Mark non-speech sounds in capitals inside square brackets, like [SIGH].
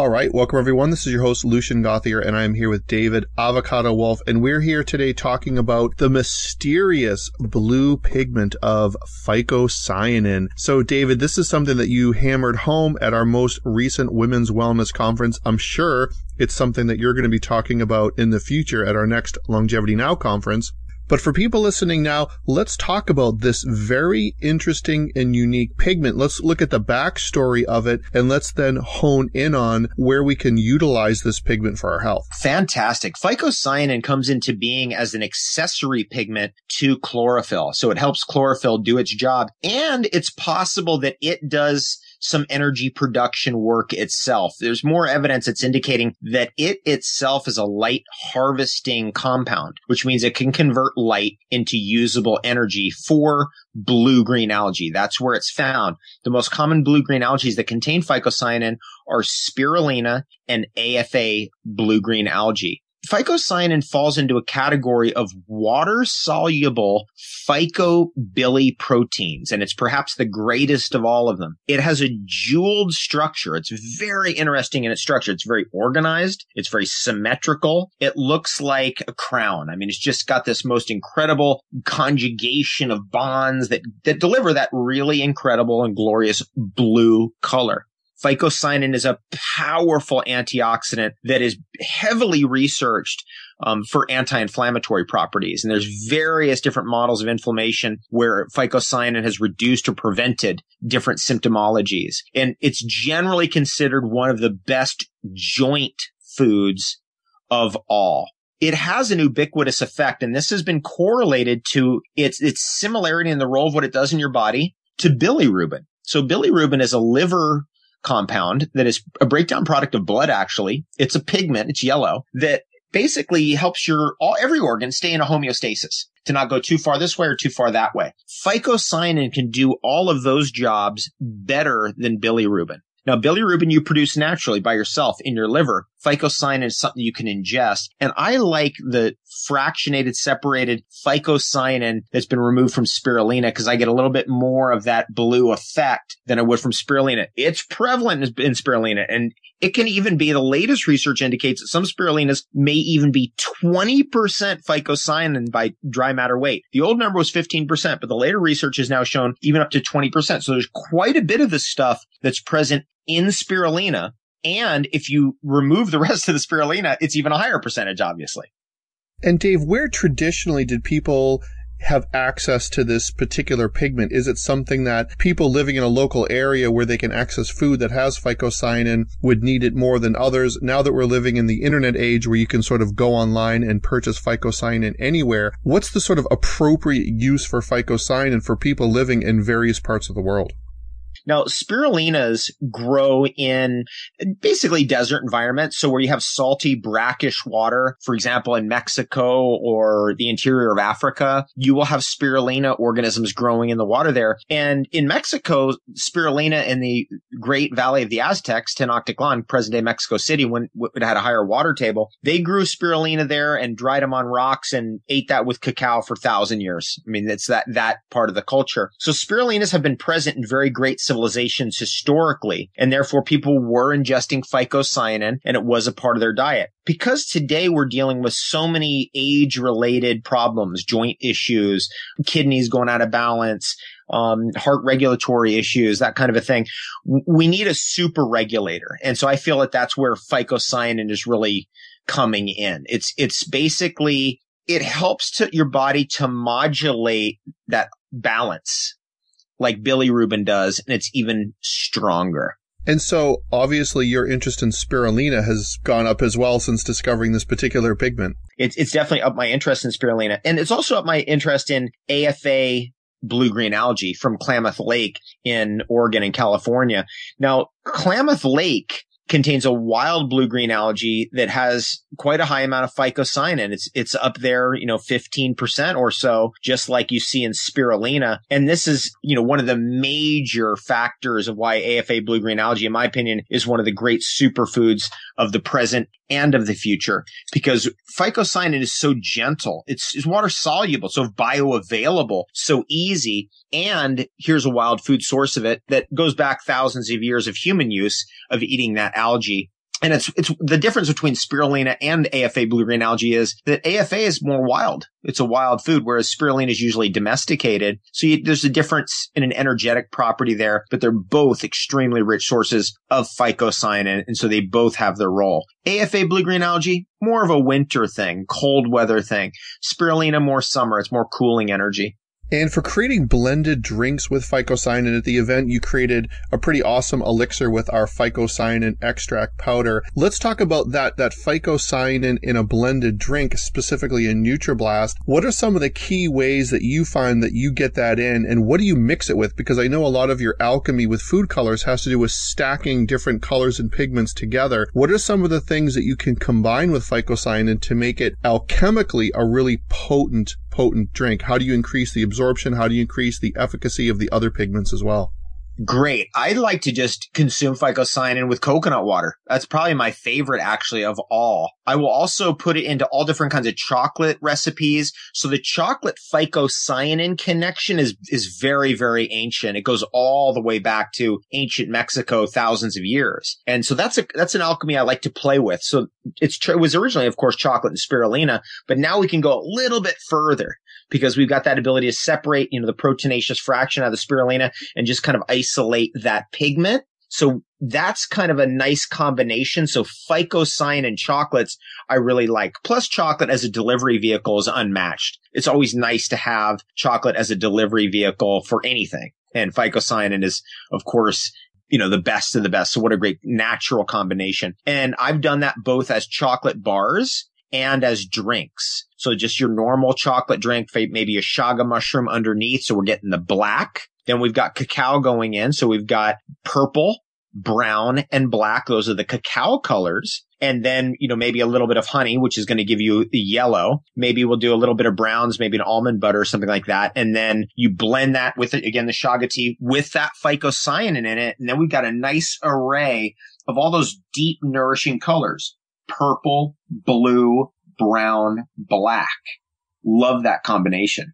All right, welcome everyone. This is your host Lucian Gothier, and I am here with David Avocado Wolfe, and we're here today talking about the mysterious blue pigment of phycocyanin. So, David, this is something that you hammered home at our most recent Women's Wellness Conference. I'm sure it's something that you're going to be talking about in the future at our next Longevity Now conference. But for people listening now, let's talk about this very interesting and unique pigment. Let's look at the backstory of it and let's then hone in on where we can utilize this pigment for our health. Fantastic. Phycocyanin comes into being as an accessory pigment to chlorophyll. So it helps chlorophyll do its job. And it's possible that it does some energy production work itself. There's more evidence that's indicating that it itself is a light harvesting compound, which means it can convert light into usable energy for blue green algae. That's where it's found. The most common blue green algae that contain phycocyanin are spirulina and AFA blue green algae. Phycocyanin falls into a category of water soluble phycobiliproteins, and it's perhaps the greatest of all of them. It has a jeweled structure. It's very interesting in its structure. It's very organized. It's very symmetrical. It looks like a crown. I mean, it's just got this most incredible conjugation of bonds that, that deliver that really incredible and glorious blue color. Phycocyanin is a powerful antioxidant that is heavily researched um, for anti-inflammatory properties. And there's various different models of inflammation where phycocyanin has reduced or prevented different symptomologies. And it's generally considered one of the best joint foods of all. It has an ubiquitous effect, and this has been correlated to its, its similarity in the role of what it does in your body to bilirubin. So bilirubin is a liver compound that is a breakdown product of blood, actually. It's a pigment. It's yellow that basically helps your all every organ stay in a homeostasis to not go too far this way or too far that way. Phycocyanin can do all of those jobs better than bilirubin. Now, bilirubin you produce naturally by yourself in your liver. Phycocyanin is something you can ingest. And I like the fractionated, separated phycocyanin that's been removed from spirulina because I get a little bit more of that blue effect than I would from spirulina. It's prevalent in spirulina and it can even be the latest research indicates that some spirulinas may even be 20% phycocyanin by dry matter weight. The old number was 15%, but the later research has now shown even up to 20%. So there's quite a bit of this stuff that's present in spirulina. And if you remove the [LAUGHS] rest of the spirulina, it's even a higher percentage, obviously. And Dave, where traditionally did people have access to this particular pigment? Is it something that people living in a local area where they can access food that has phycocyanin would need it more than others? Now that we're living in the internet age where you can sort of go online and purchase phycocyanin anywhere, what's the sort of appropriate use for phycocyanin for people living in various parts of the world? Now, spirulinas grow in basically desert environments. So where you have salty, brackish water, for example, in Mexico or the interior of Africa, you will have spirulina organisms growing in the water there. And in Mexico, spirulina in the Great Valley of the Aztecs, Tenochtitlan, present day Mexico City, when it had a higher water table, they grew spirulina there and dried them on rocks and ate that with cacao for thousand years. I mean, it's that, that part of the culture. So spirulinas have been present in very great civilizations historically, and therefore people were ingesting phycocyanin and it was a part of their diet. Because today we're dealing with so many age related problems, joint issues, kidneys going out of balance, um, heart regulatory issues, that kind of a thing. We need a super regulator. And so I feel that that's where phycocyanin is really coming in. It's, it's basically, it helps to your body to modulate that balance like bilirubin does, and it's even stronger. And so obviously your interest in spirulina has gone up as well since discovering this particular pigment. It's, it's definitely up my interest in spirulina. And it's also up my interest in AFA blue green algae from Klamath Lake in Oregon and California. Now, Klamath Lake contains a wild blue green algae that has quite a high amount of phycocyanin. It's, it's up there, you know, 15% or so, just like you see in spirulina. And this is, you know, one of the major factors of why AFA blue green algae, in my opinion, is one of the great superfoods of the present and of the future because phycocyanin is so gentle. It's, it's water soluble, so bioavailable, so easy. And here's a wild food source of it that goes back thousands of years of human use of eating that algae and it's it's the difference between spirulina and AFA blue green algae is that AFA is more wild. It's a wild food, whereas spirulina is usually domesticated. So you, there's a difference in an energetic property there, but they're both extremely rich sources of phycocyanin, and so they both have their role. AFA blue green algae more of a winter thing, cold weather thing. Spirulina more summer. It's more cooling energy. And for creating blended drinks with phycocyanin at the event, you created a pretty awesome elixir with our phycocyanin extract powder. Let's talk about that, that phycocyanin in a blended drink, specifically in NutriBlast. What are some of the key ways that you find that you get that in and what do you mix it with? Because I know a lot of your alchemy with food colors has to do with stacking different colors and pigments together. What are some of the things that you can combine with phycocyanin to make it alchemically a really potent potent drink? How do you increase the absorption? How do you increase the efficacy of the other pigments as well? Great. I like to just consume phycocyanin with coconut water. That's probably my favorite actually of all. I will also put it into all different kinds of chocolate recipes. So the chocolate phycocyanin connection is, is very, very ancient. It goes all the way back to ancient Mexico, thousands of years. And so that's a, that's an alchemy I like to play with. So it's, it was originally, of course, chocolate and spirulina, but now we can go a little bit further because we've got that ability to separate, you know, the proteinaceous fraction out of the spirulina and just kind of isolate that pigment. So that's kind of a nice combination. So phycocyanin chocolates I really like. Plus chocolate as a delivery vehicle is unmatched. It's always nice to have chocolate as a delivery vehicle for anything. And phycocyanin is, of course, you know, the best of the best. So what a great natural combination. And I've done that both as chocolate bars and as drinks. So just your normal chocolate drink, maybe a chaga mushroom underneath. So we're getting the black. Then we've got cacao going in. So we've got purple, brown, and black. Those are the cacao colors. And then, you know, maybe a little bit of honey, which is going to give you the yellow. Maybe we'll do a little bit of browns, maybe an almond butter or something like that. And then you blend that with it, again, the chaga tea with that phycocyanin in it. And then we've got a nice array of all those deep nourishing colors purple, blue, brown, black. Love that combination.